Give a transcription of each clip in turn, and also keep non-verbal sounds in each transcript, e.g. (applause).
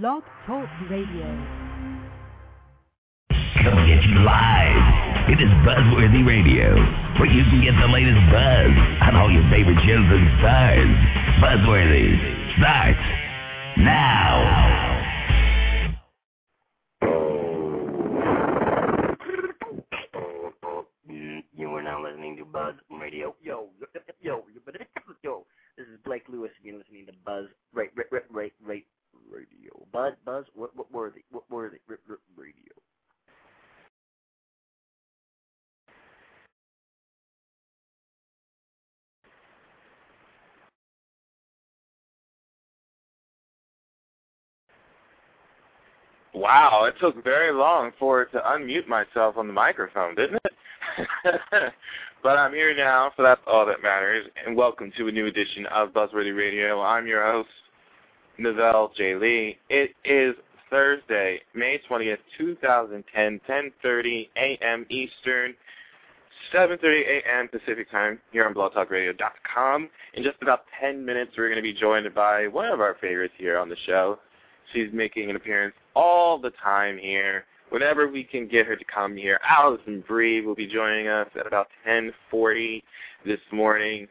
Blog Talk Radio. Coming at you live. It is Buzzworthy Radio, where you can get the latest buzz on all your favorite shows and stars. Buzzworthy starts now. You are now listening to Buzz Radio. Yo, yo, yo, yo. This is Blake Lewis, and you're listening to Buzz right, right, right, right, right, Radio. Buzz, Buzz, what, what worthy, what worthy, r- r- Radio. Wow, it took very long for it to unmute myself on the microphone, didn't it? (laughs) but I'm here now, so that's all that matters. And welcome to a new edition of Buzzworthy Radio. I'm your host, Novell J. Lee. It is Thursday, May 20th, 2010, 10:30 a.m. Eastern, 7:30 a.m. Pacific Time here on BlogTalkRadio.com. In just about 10 minutes, we're going to be joined by one of our favorites here on the show. She's making an appearance all the time here. Whenever we can get her to come here, Alison Brie will be joining us at about 10:40 this morning.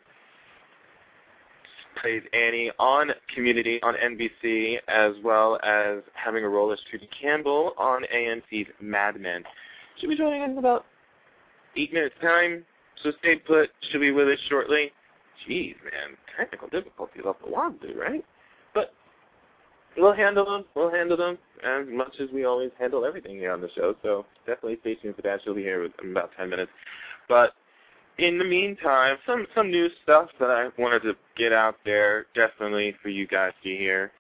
Plays Annie on Community on NBC, as well as having a role as Trudy Campbell on AMC's Mad Men. She'll be joining us in about eight minutes time, so stay put. She'll be with us shortly. Jeez, man, technical difficulties off the wazoo, right? We'll handle them. We'll handle them as much as we always handle everything here on the show. So definitely stay tuned for that. She'll be here in about 10 minutes. But in the meantime, some some new stuff that I wanted to get out there definitely for you guys to hear.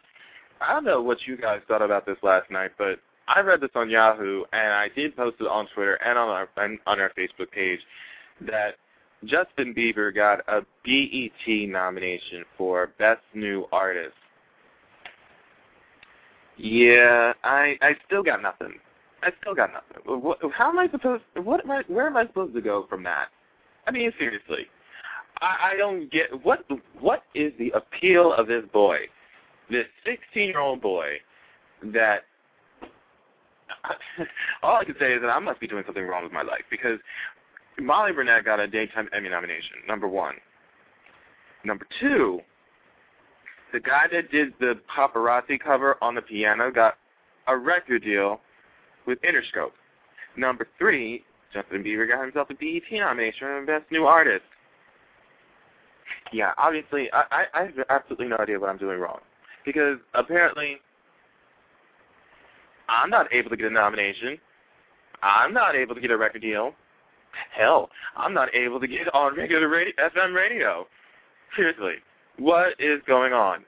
I don't know what you guys thought about this last night, but I read this on Yahoo and I did post it on Twitter and on our and on our Facebook page that Justin Bieber got a BET nomination for Best New Artist. Yeah, I I still got nothing. I still got nothing. What, how am I supposed? What am I? Where am I supposed to go from that? I mean, seriously, I, I don't get what what is the appeal of this boy, this 16-year-old boy, that (laughs) all I can say is that I must be doing something wrong with my life because Molly Burnett got a daytime Emmy nomination. Number one. Number two, the guy that did the paparazzi cover on the piano got a record deal with Interscope. Number three, Justin Bieber got himself a BET nomination for Best New Artist. Yeah, obviously, I, I, I have absolutely no idea what I'm doing wrong. Because apparently, I'm not able to get a nomination. I'm not able to get a record deal. Hell, I'm not able to get on regular radio, FM radio. Seriously. What is going on?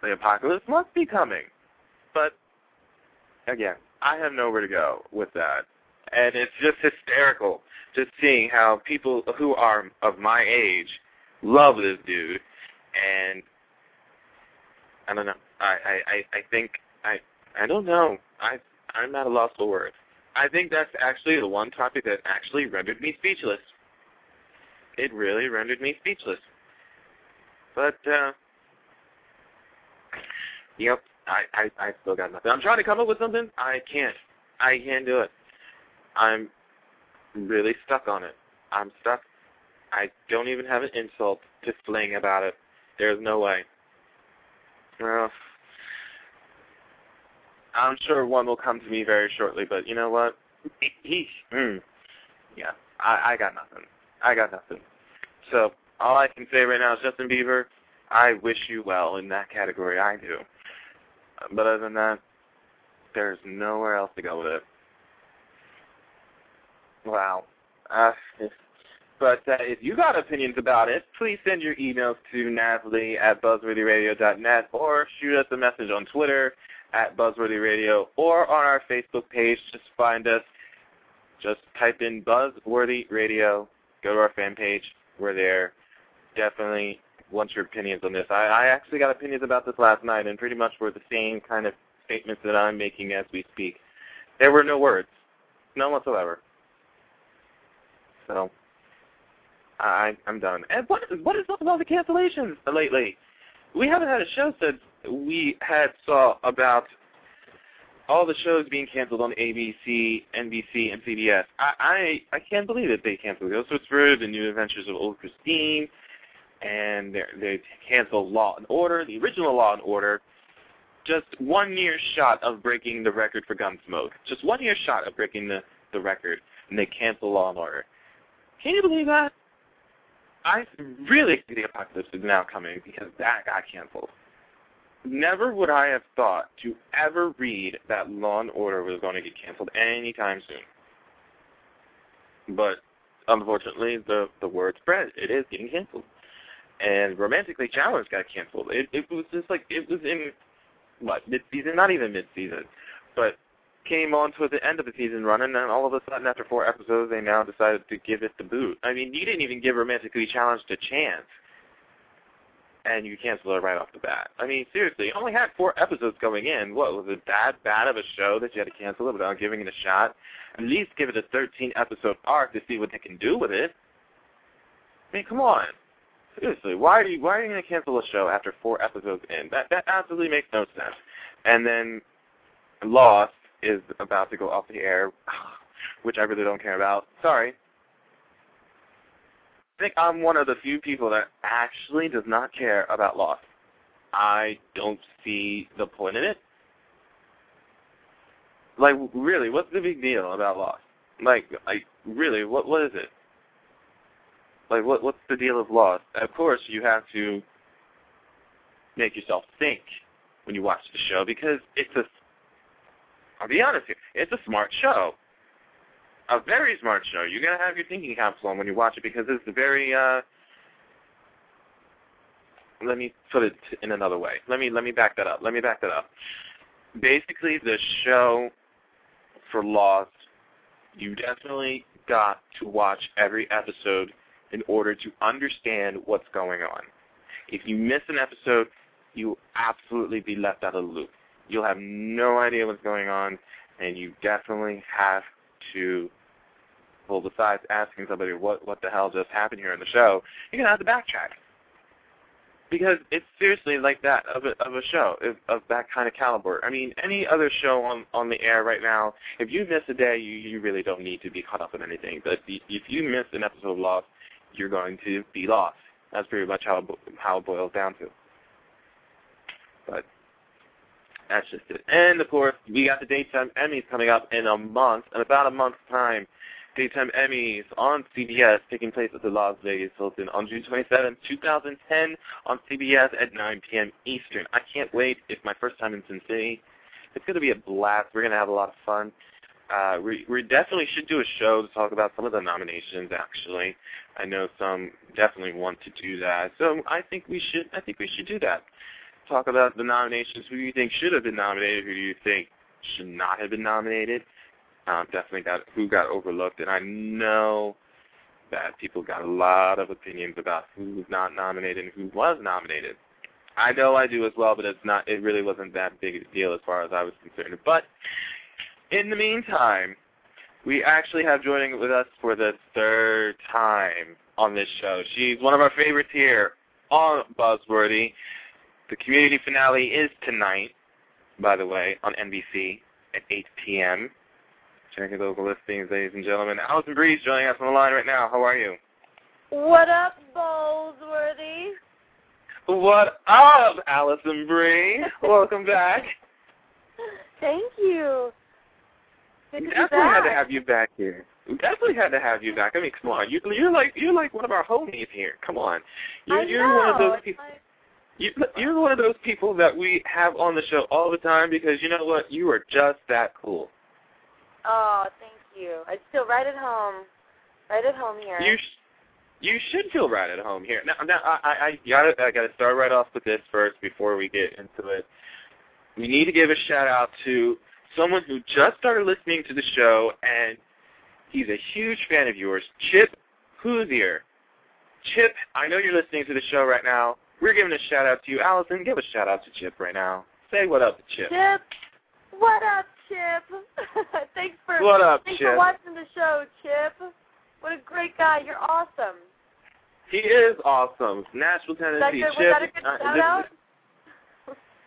The apocalypse must be coming. But, again, I have nowhere to go with that. And it's just hysterical just seeing how people who are of my age love this dude. And, I don't know. I, I, I think, I, I don't know. I, I'm at a loss for words. I think that's actually the one topic that actually rendered me speechless it really rendered me speechless. But uh Yep, I, I I still got nothing. I'm trying to come up with something. I can't. I can't do it. I'm really stuck on it. I'm stuck. I don't even have an insult to fling about it. There's no way. Well, I'm sure one will come to me very shortly, but you know what? Mm, yeah, I, I got nothing. I got nothing. So all I can say right now is Justin Bieber, I wish you well in that category. I do. But other than that, there's nowhere else to go with it. Wow. Uh, (laughs) but uh, if you got opinions about it, please send your emails to Natalie at buzzworthyradio.net or shoot us a message on Twitter at buzzworthyradio or on our Facebook page. Just find us. Just type in Buzzworthy Radio. Go to our fan page. We're there. Definitely want your opinions on this. I, I actually got opinions about this last night, and pretty much were the same kind of statements that I'm making as we speak. There were no words, none whatsoever. So I, I'm done. And what is what is up with all the cancellations lately? We haven't had a show since we had saw about all the shows being canceled on ABC, NBC, and CBS. I I, I can't believe that they canceled Ghost Whisperer, The New Adventures of Old Christine, and they canceled Law and Order, the original Law and Order. Just one year shot of breaking the record for Gunsmoke. Just one year shot of breaking the the record, and they canceled Law and Order. Can you believe that? I really think the apocalypse is now coming because that got canceled. Never would I have thought to ever read that Law and Order was going to get canceled anytime soon. But unfortunately, the the word spread. It is getting canceled. And Romantically Challenged got canceled. It it was just like it was in what mid season, not even mid season, but came on towards the end of the season run, and all of a sudden, after four episodes, they now decided to give it the boot. I mean, you didn't even give Romantically Challenged a chance, and you canceled it right off the bat. I mean, seriously, you only had four episodes going in. What, was it that bad of a show that you had to cancel it without giving it a shot? At least give it a 13-episode arc to see what they can do with it. I mean, come on. Seriously, why are you why are you going to cancel a show after four episodes in? That that absolutely makes no sense. And then Lost is about to go off the air, (sighs) which I really don't care about. Sorry. I think I'm one of the few people that actually does not care about Lost. I don't see the point in it. Like, really, what's the big deal about Lost? Like, like, really, what what is it? Like, what what's the deal of Lost? Of course, you have to make yourself think when you watch the show because it's a. I'll be honest here, it's a smart show. A very smart show. You're gonna have your thinking caps on when you watch it because it's a very. uh Let me put it in another way. Let me let me back that up. Let me back that up. Basically, the show for Lost, you definitely got to watch every episode in order to understand what's going on. If you miss an episode, you'll absolutely be left out of the loop. You'll have no idea what's going on, and you definitely have to, well, besides asking somebody what what the hell just happened here in the show, you're gonna have to backtrack because it's seriously like that of a of a show of, of that kind of caliber. I mean, any other show on on the air right now, if you miss a day, you you really don't need to be caught up in anything. But if you miss an episode of Lost, you're going to be lost. That's pretty much how how it boils down to. But that's just it. And of course, we got the daytime Emmys coming up in a month, in about a month's time. Daytime Emmys on CBS, taking place at the Las Vegas Hilton on June 27, 2010, on CBS at 9 p.m. Eastern. I can't wait. It's my first time in Sin City. It's going to be a blast. We're going to have a lot of fun. Uh, we, we definitely should do a show to talk about some of the nominations. Actually, I know some definitely want to do that. So I think we should. I think we should do that. Talk about the nominations. Who do you think should have been nominated? Who do you think should not have been nominated? Um, definitely got who got overlooked, and I know that people got a lot of opinions about who was not nominated and who was nominated. I know I do as well, but it's not. It really wasn't that big a deal as far as I was concerned. But in the meantime, we actually have joining with us for the third time on this show. She's one of our favorites here on Buzzworthy. The community finale is tonight, by the way, on NBC at 8 p.m. Check your local listings, ladies and gentlemen. Alison Brie's joining us on the line right now. How are you? What up, Buzzworthy? What up, Alison Brie? Welcome back. (laughs) Thank you. Good We definitely had to have you back here. We definitely had to have you back. I mean, come on, you, you're like you're like one of our homies here. Come on, you're I you're one of those people. like- You, you're one of those people that we have on the show all the time because you know what? You are just that cool. oh, thank you. I feel right at home. Right at home here. You sh- you should feel right at home here. Now, now I, I I gotta I gotta start right off with this first before we get into it. We need to give a shout out to someone who just started listening to the show and he's a huge fan of yours, Chip Hoosier. Chip, I know you're listening to the show right now. We're giving a shout out to you, Alison. Give a shout out to Chip right now. Say what up to Chip. Chip. What up, Chip? (laughs) thanks for What up, thanks Chip? for watching the show, Chip. What a great guy. You're awesome. He is awesome. Nashville, Was that Tennessee. good? Was Chip. that a good uh, shout out?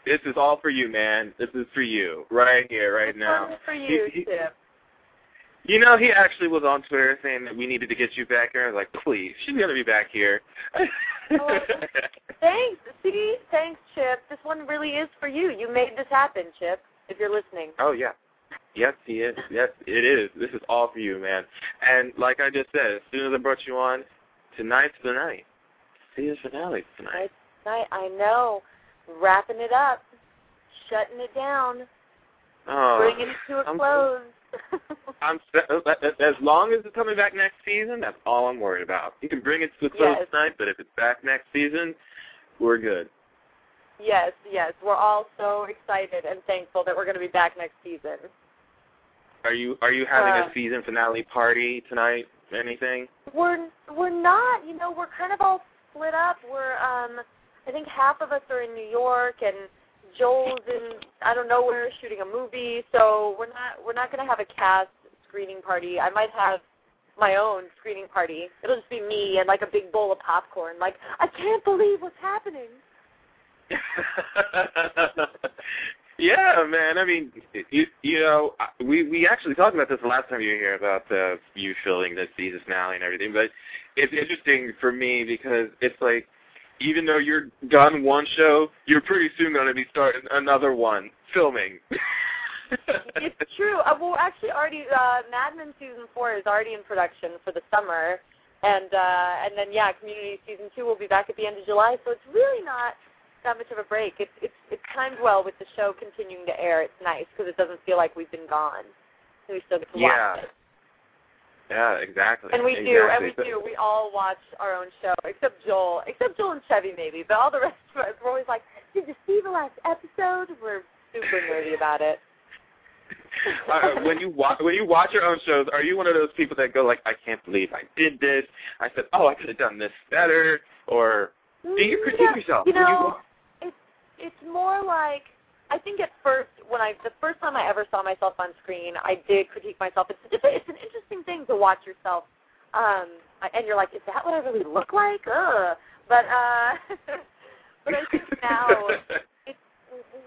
This is all for you, man. This is for you, right here, right This now. for you, He- he- Chip. You know, he actually was on Twitter saying that we needed to get you back here. I was like, please, she's gonna be back here. Oh, Thanks. See, thanks, Chip. This one really is for you. You made this happen, Chip. If you're listening. oh yeah. Yes, he is. Yes, it is. This is all for you, man. And like I just said, as soon as I brought you on, tonight's the night. Season finale tonight. Tonight, I know. Wrapping it up, shutting it down, Oh, bringing it to a I'm- close. (laughs) I'm as long as it's coming back next season, that's all I'm worried about. You can bring it to a close Yes. tonight, but if it's back next season, we're good. yes, yes. We're all so excited and thankful that we're going to be back next season. Are you are you having Uh, a season finale party tonight? Anything? We're we're not. You know, we're kind of all split up. We're um, I think half of us are in New York and Joel's in I don't know where shooting a movie. So we're not we're not going to have a cast screening party. I might have my own screening party. It'll just be me and like a big bowl of popcorn. Like I can't believe what's happening. (laughs) yeah, man. I mean, you you know, we we actually talked about this the last time you were here about uh, you filling the season finale and everything. But it's interesting for me because it's like, even though you're done one show, you're pretty soon going to be starting another one filming. (laughs) it's true. Uh, well, actually, already uh, Mad Men season four is already in production for the summer, and uh, and then yeah, Community season two will be back at the end of July. So it's really not that much of a break. It's it's it's timed well with the show continuing to air. It's nice because it doesn't feel like we've been gone. We still get to Yeah. watch it. Yeah, exactly. And we do, and we do. We all watch our own show, except Joel, except Joel and Chevy maybe, but all the rest of us, we're always like, "Did you see the last episode?" We're super nerdy about it. (laughs) uh, when you watch when you watch your own shows, are you one of those people that go like, "I can't believe I did this. I said, oh, I could have done this better," or do you critique Yeah, yourself? You know, wa- it's it's more like I think at first when I the first time I ever saw myself on screen, I did critique myself. It's it's, it's an interesting thing to watch yourself, um, and you're like, is that what I really look like? Ugh. But uh, (laughs) but I think now (laughs) it's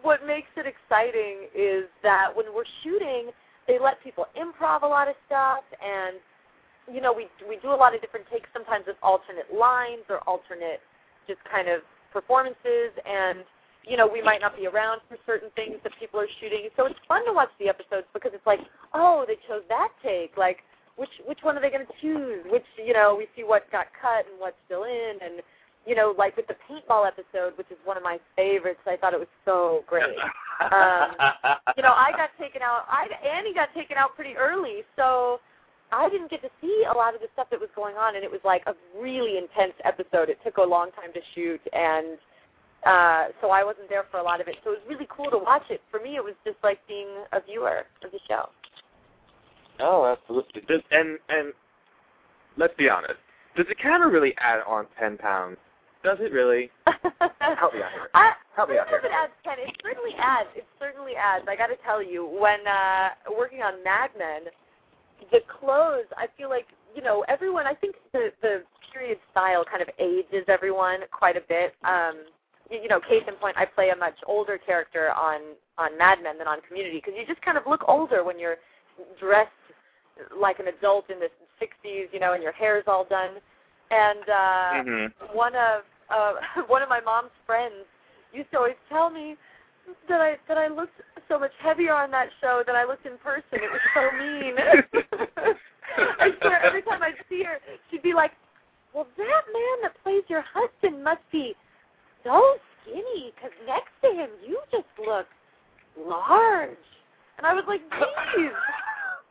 what makes it exciting is that when we're shooting, they let people improv a lot of stuff and you know, we we do a lot of different takes sometimes with alternate lines or alternate just kind of performances and you know, we might not be around for certain things that people are shooting. So it's fun to watch the episodes because it's like, oh, they chose that take. Like which which one are they going to choose? Which, you know, we see what got cut and what's still in and you know, like with the paintball episode, which is one of my favorites. I thought it was so great. Um, (laughs) you know, I got taken out. I Annie got taken out pretty early, so I didn't get to see a lot of the stuff that was going on, and it was like a really intense episode. It took a long time to shoot, and uh, so I wasn't there for a lot of it. So it was really cool to watch it. For me, it was just like being a viewer of the show. Oh, absolutely. Does, and and let's be honest. Does the camera really add on ten pounds? Does it really? (laughs) Help me out here. I, Help me out here. it adds ten. It certainly adds. It certainly adds. I got to tell you, when uh, working on Mad Men, the clothes. I feel like you know everyone. I think the the period style kind of ages everyone quite a bit. Um, you, know, case in point, I play a much older character on on Mad Men than on Community because you just kind of look older when you're dressed like an adult in the 60s, you know, and your hair's all done. And uh, Mhm. one of uh, (laughs) one of my mom's friends used to always tell me that I that I looked so much heavier on that show than I looked in person. It was so mean. (laughs) I swear, every time I'd see her, she'd be like, "Well, that man that plays your husband must be so skinny, because next to him you just look large." And I was like, "Geez,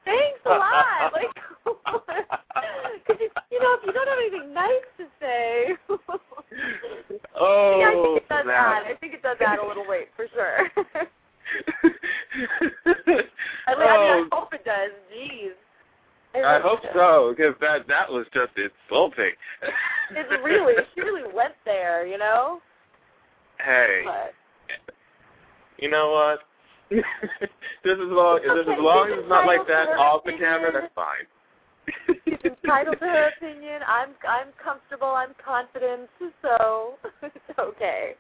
thanks a lot." (laughs) Like, (laughs) because you know, if you don't have anything nice to say. Oh, (laughs) yeah, I think it does oh, snap. add. I think it does add a little weight for sure. I, I, mean, I mean, I oh. hope it does. Jeez. Oh, I hope so, because that that was just insulting. It's really, she really went there, you know. Hey, But you know what? (laughs) this is long. This Okay, as long it's not like that off the camera, that's fine. she's entitled to her opinion. I'm, I'm comfortable. I'm confident. So it's (laughs) okay.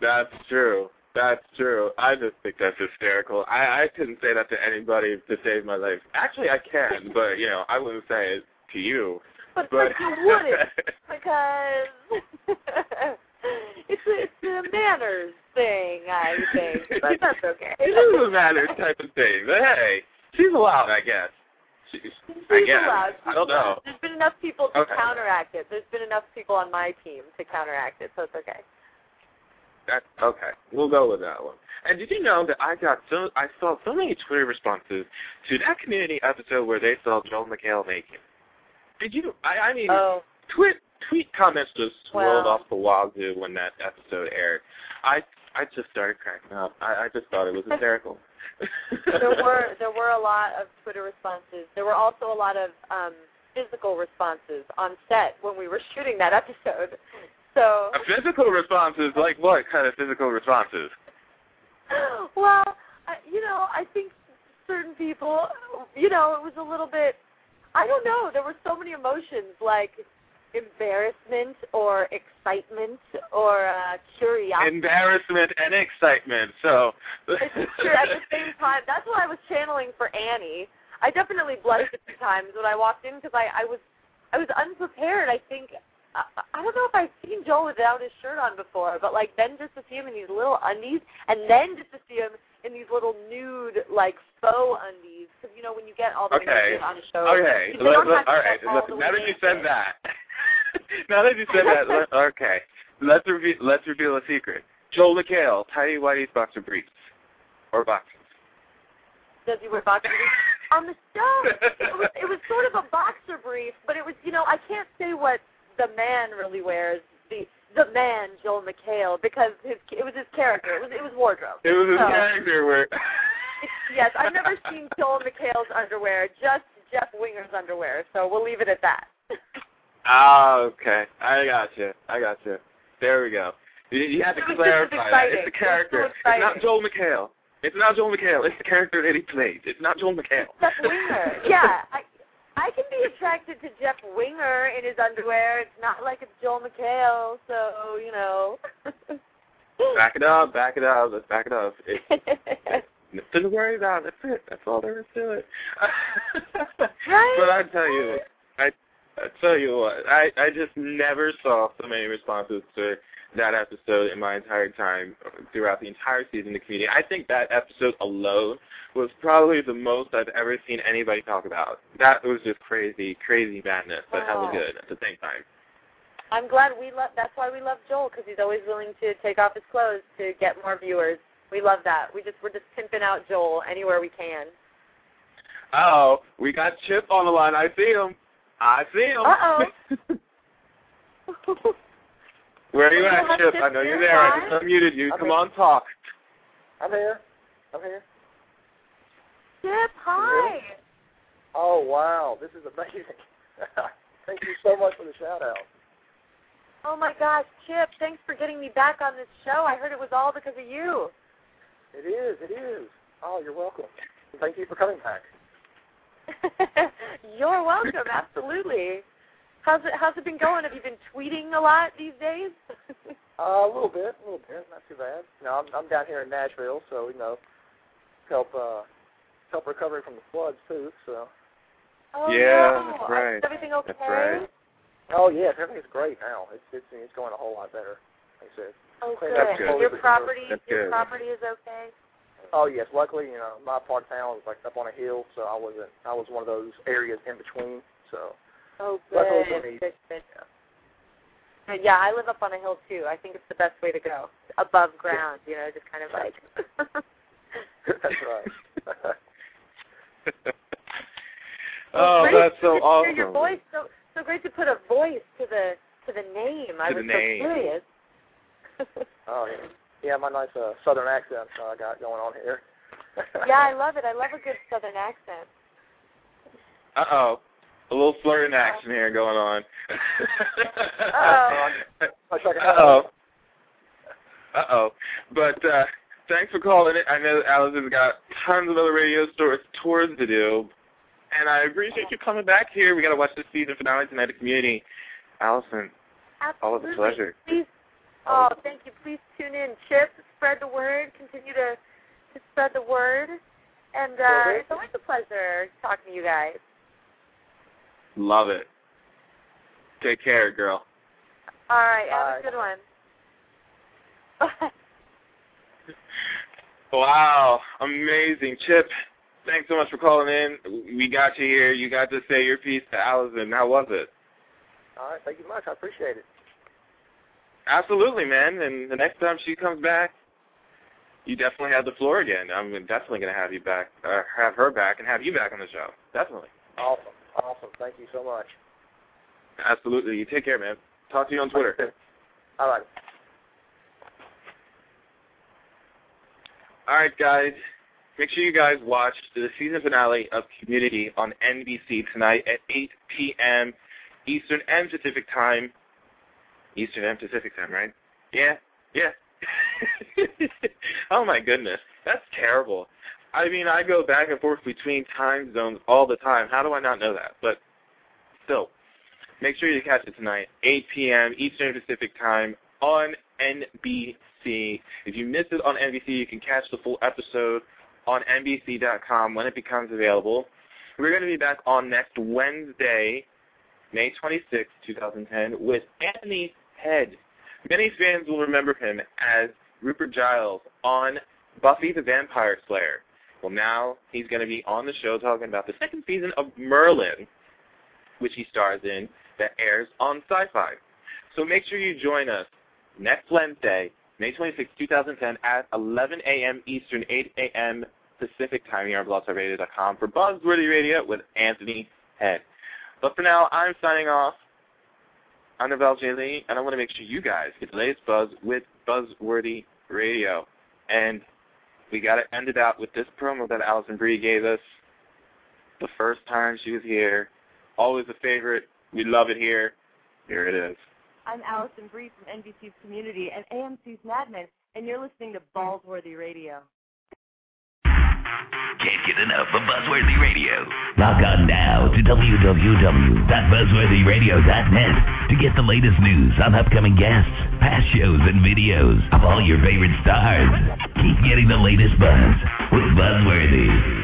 That's true. That's true. I just think that's hysterical. I I couldn't say that to anybody to save my life. Actually, I can, (laughs) but you know, I wouldn't say it to you. But, But but you wouldn't because (laughs) it's a, it's a manners thing, I think. But (laughs) that's okay. it is a manners type of thing. But hey, she's allowed, I guess. She's, I guess. allowed. I don't know. There's been enough people to Okay. counteract it. There's been enough people on my team to counteract it, so it's okay. That, okay, we'll go with that one. And did you know that I got so I saw so many Twitter responses to that community episode where they saw Joel McHale naked? Did you? I, I mean, Oh, tweet comments just swirled Well. off the wazoo when that episode aired. I I just started cracking up. I, I just thought it was hysterical. there (laughs) were there were a lot of Twitter responses. There were also a lot of um, physical responses on set when we were shooting that episode. So, A physical responses like what kind of physical responses? well, you know, I think certain people, you know, it was a little bit. I don't know. There were so many emotions like embarrassment or excitement or uh, curiosity. Embarrassment and excitement. So It's true. At the same time, that's what I was channeling for Annie. I definitely blushed a few times when I walked in because I, I was I was unprepared. I think I, I don't know if I've seen Joel without his shirt on before, but like then just to see him in these little undies, and then just to see him in these little nude like faux undies, because you know when you get all the Okay. on a show, Okay. they Let, let, all get Let, now that you said that, (laughs) now that you said that, let, (laughs) okay. Let's reveal. Let's reveal a secret. Joel McHale, tidy whitey's boxer briefs, or boxers. Does he wear boxer briefs? (laughs) on the show. It was, it was sort of a boxer brief, but it was, you know, I can't say what the man really wears. The the man Joel McHale because his it was his character. It was it was wardrobe. It was his Oh. character where. Yes, I've never seen Joel McHale's underwear, just Jeff Winger's underwear. So we'll leave it at that. Ah, okay. I got you. I got you. There we go. You, you had to It was just clarify that. It's the It was so character. It's not Joel McHale. It's not Joel McHale. It's the character that he plays. It's not Joel McHale. Jeff Winger. Yeah, I I can be attracted to Jeff Winger in his underwear. It's not like it's Joel McHale, so you know. Back it up. Back it up. Let's back it up. It's (laughs) nothing to worry about. That's it. That's all there is to it. (laughs) Right? But I tell you, I I tell you what, I I just never saw so many responses to that episode in my entire time throughout the entire season of Community. I think that episode alone was probably the most I've ever seen anybody talk about. That was just crazy, crazy madness, but hella Wow. good at the same time. I'm glad we love. That's why we love Joel because he's always willing to take off his clothes to get more viewers. We love that. We just we're just pimping out Joel anywhere we can. Uh-oh, we got Chip on the line. I see him. I see him. Uh-oh. (laughs) Where are you at, Chip? Chip I know you're there. I just unmuted you. I'm Come here. on, talk. I'm here. I'm here. Chip, hi. Oh wow, this is amazing. (laughs) Thank you so much for the shout out. Oh my gosh, Chip, thanks for getting me back on this show. I heard it was all because of you. It is, it is. Oh, you're welcome. Thank you for coming back. (laughs) You're welcome, absolutely. How's it how's it been going? Have you been tweeting a lot these days? (laughs) Uh, a little bit, a little bit, not too bad. No, I'm, I'm down here in Nashville, so you know, help uh, help recovering from the floods too. So. oh, Yeah, no. that's right. Is everything okay? That's right. Oh yes, everything's great now. It's it's it's going a whole lot better. Like I said. Oh, good. up good. And Your property, That's your good. property is okay. Oh yes, luckily you know my part of town was like up on a hill, so I wasn't. I was one of those areas in between. So Oh, Luckily good. for me. good, good. Good. Yeah, I live up on a hill too. I think it's the best way to go, above ground. You know, just kind of like. (laughs) that's right. (laughs) oh, great that's so to awesome. Hear your voice. So so great to put a voice to the to the name. I To was the so name. curious. (laughs) oh yeah, yeah, my nice uh, southern accent uh, I got going on here. (laughs) yeah, I love it. I love a good southern accent. Uh oh. A little flirting action here going on. Uh-oh. (laughs) Wish I could Uh have oh. Uh oh. But uh thanks for calling it. I know Alison's got tons of other radio stores tours to do. And I appreciate you coming back here. We gotta watch the season finale tonight at Community. Alison, Absolutely. all of a pleasure. Please. Oh, thank you. Please tune in. Chip, spread the word. Continue to to spread the word. And uh, it's always a pleasure talking to you guys. Love it. Take care, girl. All right, have a good one. (laughs) wow, amazing, Chip. Thanks so much for calling in. We got you here. You got to say your piece to Alison. How was it? All right, thank you much. I appreciate it. Absolutely, man. And the next time she comes back, you definitely have the floor again. I'm definitely going to have you back, uh, have her back, and have you back on the show. Definitely. Awesome, awesome. Thank you so much. Absolutely. You take care, man. Talk to you on Twitter. All right. All right, guys. Make sure you guys watch the season finale of Community on NBC tonight at 8 p.m. Eastern and Pacific time. Eastern and Pacific time, right? Yeah, yeah. (laughs) oh my goodness, that's terrible. I mean, I go back and forth between time zones all the time. How do I not know that? But still, make sure you catch it tonight, 8 p.m. Eastern Pacific time on NBC. If you missed it on NBC, you can catch the full episode on NBC.com when it becomes available. We're going to be back on next Wednesday, May 26, 2010, with Anthony Head. Many fans will remember him as Rupert Giles on Buffy the Vampire Slayer. Well, now he's going to be on the show talking about the second season of Merlin, which he stars in, that airs on Sci-Fi. So make sure you join us next Wednesday, May 26, 2010, at 11 a.m. Eastern, 8 a.m. Pacific time here on BlogTalkRadio.com for Buzzworthy Radio with Anthony Head. But for now, I'm signing off. I'm Neville J. Lee, and I want to make sure you guys get the latest buzz with Buzzworthy Radio. And we got to end it out with this promo that Alison Brie gave us the first time she was here. Always a favorite. We love it here. Here it is. I'm Alison Brie from NBC's Community and AMC's Mad Men, and you're listening to Buzzworthy Radio. Can't get enough of Buzzworthy Radio. Log on now to www.buzzworthyradio.net to get the latest news on upcoming guests, past shows, and videos of all your favorite stars. Keep getting the latest buzz with Buzzworthy.